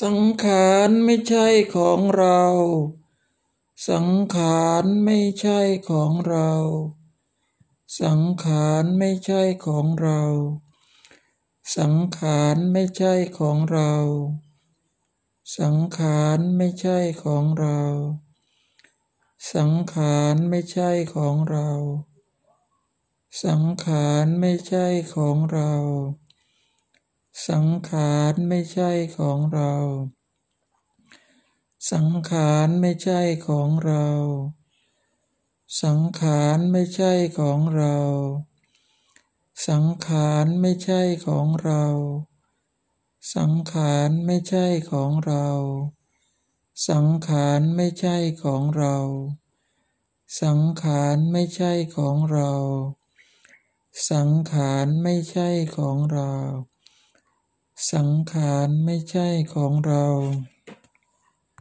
สังขารไม่ใช่ของเรา สังขารไม่ใช่ของเรา สังขารไม่ใช่ของเรา สังขารไม่ใช่ของเรา สังขารไม่ใช่ของเรา สังขารไม่ใช่ของเรา สังขารไม่ใช่ของเรา สังขารไม่ใช่ของเรา สังขารไม่ใช่ของเรา สังขารไม่ใช่ของเรา สังขารไม่ใช่ของเรา สังขารไม่ใช่ของเรา สังขารไม่ใช่ของเรา สังขารไม่ใช่ของเรา สังขารไม่ใช่ของเรา สังขารไม่ใช่ของเรา